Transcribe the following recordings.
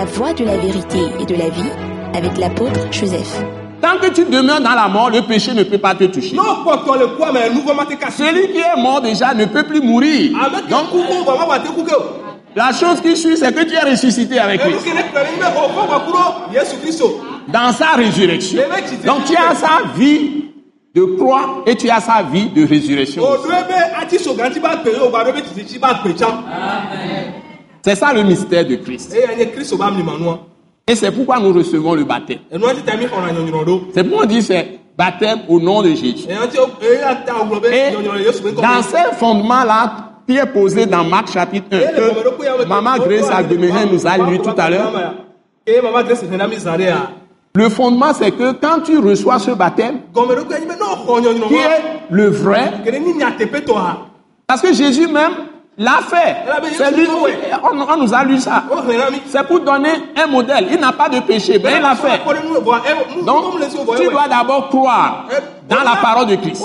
la voie de la vérité et de la vie avec l'apôtre Joseph. Tant que tu demeures dans la mort, le péché ne peut pas te toucher. Celui qui est mort déjà ne peut plus mourir. ke Donc, la chose qui suit, c'est que tu es ressuscité avec lui. Dans sa résurrection. Donc, tu as sa vie de croix et tu as sa vie de résurrection. C'est ça le mystère de Christ. Et c'est pourquoi nous recevons le baptême. C'est pourquoi on dit c'est baptème au nom de Jésus. Et dans ces fondements-là, qui est posé dans Marc chapitre 1, que Maman Grace Agbemehin nous a lu tout à l'heure, le fondement c'est que quand tu reçois ce baptême, qui est le vrai, parce que Jésus même l'a fait. C'est lui, on, on nous a lu ça. o hɛnɛ mi. C'est pour donner un modèle. Il n'a pas de péché, mais il l'a fait. Donc, tu dois d'abord croire dans la parole de Christ,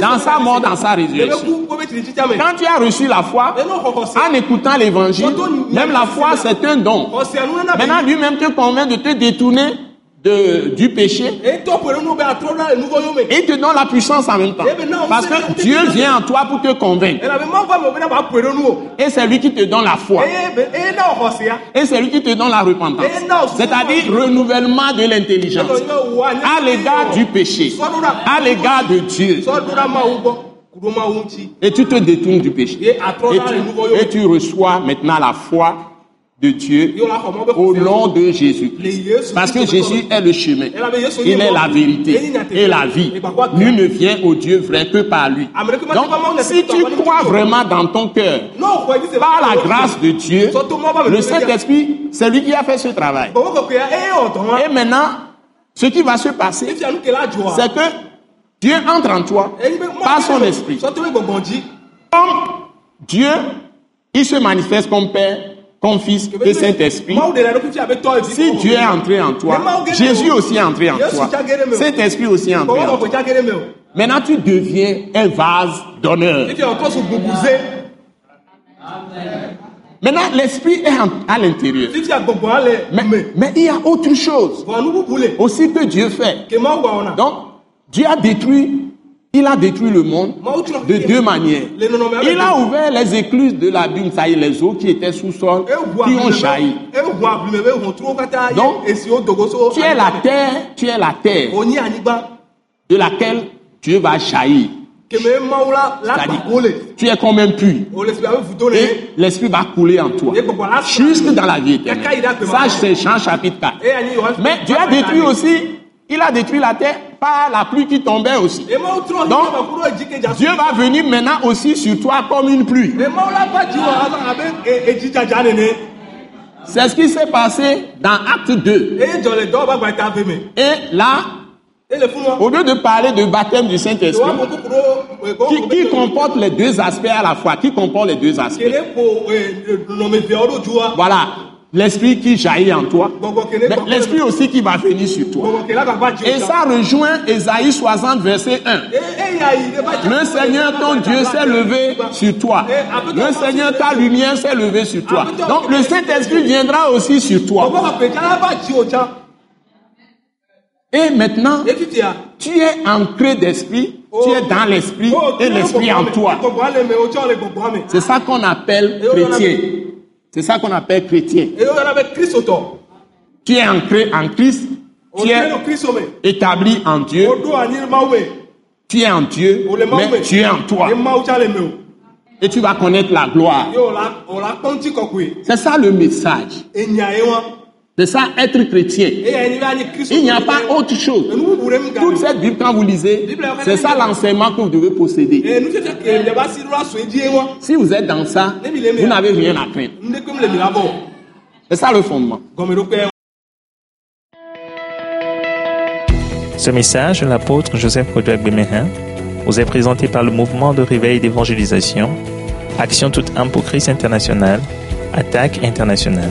dans sa mort, dans sa résurrection. Quand tu as reçu la foi, en écoutant l'évangile, même la foi, c'est un don. Maintenant, lui-même te convainc de te détourner de, du péché et il te donne la puissance en même temps. Parce que Dieu vient en toi pour te convaincre. Et c'est lui qui te donne la foi. Et c'est lui qui te donne la repentance. C'est-à-dire renouvellement de l'intelligence à l'égard du péché, à l'égard de Dieu. Et tu te détournes du péché. Et tu, et tu reçois maintenant la foi de Dieu au nom de Jésus. Parce que Jésus est le chemin. Il est la vérité et la vie. Nul ne vient au Dieu vrai que par lui. Donc, si tu crois vraiment dans ton cœur, par la grâce de Dieu, le Saint-Esprit, c'est lui qui a fait ce travail. Et maintenant, ce qui va se passer, c'est que Dieu entre en toi par son esprit. Comme Dieu, il se manifeste comme Père, comme Fils et Saint-Esprit. Si Dieu est entré en toi, Jésus aussi est entré en toi. Saint-Esprit aussi est entré en toi. Maintenant, tu deviens un vase d'honneur. Maintenant, l'esprit est à l'intérieur. Mais, mais il y a autre chose aussi que Dieu fait. Donc, Dieu a détruit, il a détruit le monde de deux manières. Il a ouvert les écluses de l'abîme, ça y est, les eaux qui étaient sous sol, qui ont jailli. Donc, tu es la terre, tu es la terre de laquelle Dieu va jaillir. Tu es comme un puits. Et l'esprit va couler en toi. Jusque dans la vie éternelle. Ça, c'est Jean chapitre 4. Mais Dieu a détruit aussi, il a détruit la terre par la pluie qui tombait aussi. Donc, Dieu va venir maintenant aussi sur toi comme une pluie. C'est ce qui s'est passé dans Acte 2. Et là, au lieu de parler de baptême du Saint-Esprit, qui, qui comporte les deux aspects à la fois, qui comporte les deux aspects? Voilà, l'esprit qui jaillit en toi, l'esprit aussi qui va venir sur toi. Et ça rejoint Ésaïe 60, verset 1. Le Seigneur, ton Dieu, s'est levé sur toi. Le Seigneur, ta lumière, s'est levée sur toi. Donc le Saint-Esprit viendra aussi sur toi. Et maintenant, tu es ancré d'esprit, tu es dans l'esprit et l'esprit en toi. C'est ça qu'on appelle chrétien. C'est ça qu'on appelle chrétien. Tu es ancré en Christ, tu es établi en Dieu, tu es en Dieu, mais tu es en toi. Et tu vas connaître la gloire. C'est ça le message. C'est ça être chrétien. Il n'y a pas autre chose. Toute cette Bible, quand vous lisez, c'est ça l'enseignement que vous devez posséder. Si vous êtes dans ça, vous n'avez rien à craindre. C'est ça le fondement. Ce message de l'apôtre Joseph Kodouak Bemehin vous est présenté par le mouvement de réveil d'évangélisation, Action toute âme pour Christ international, Attaque internationale.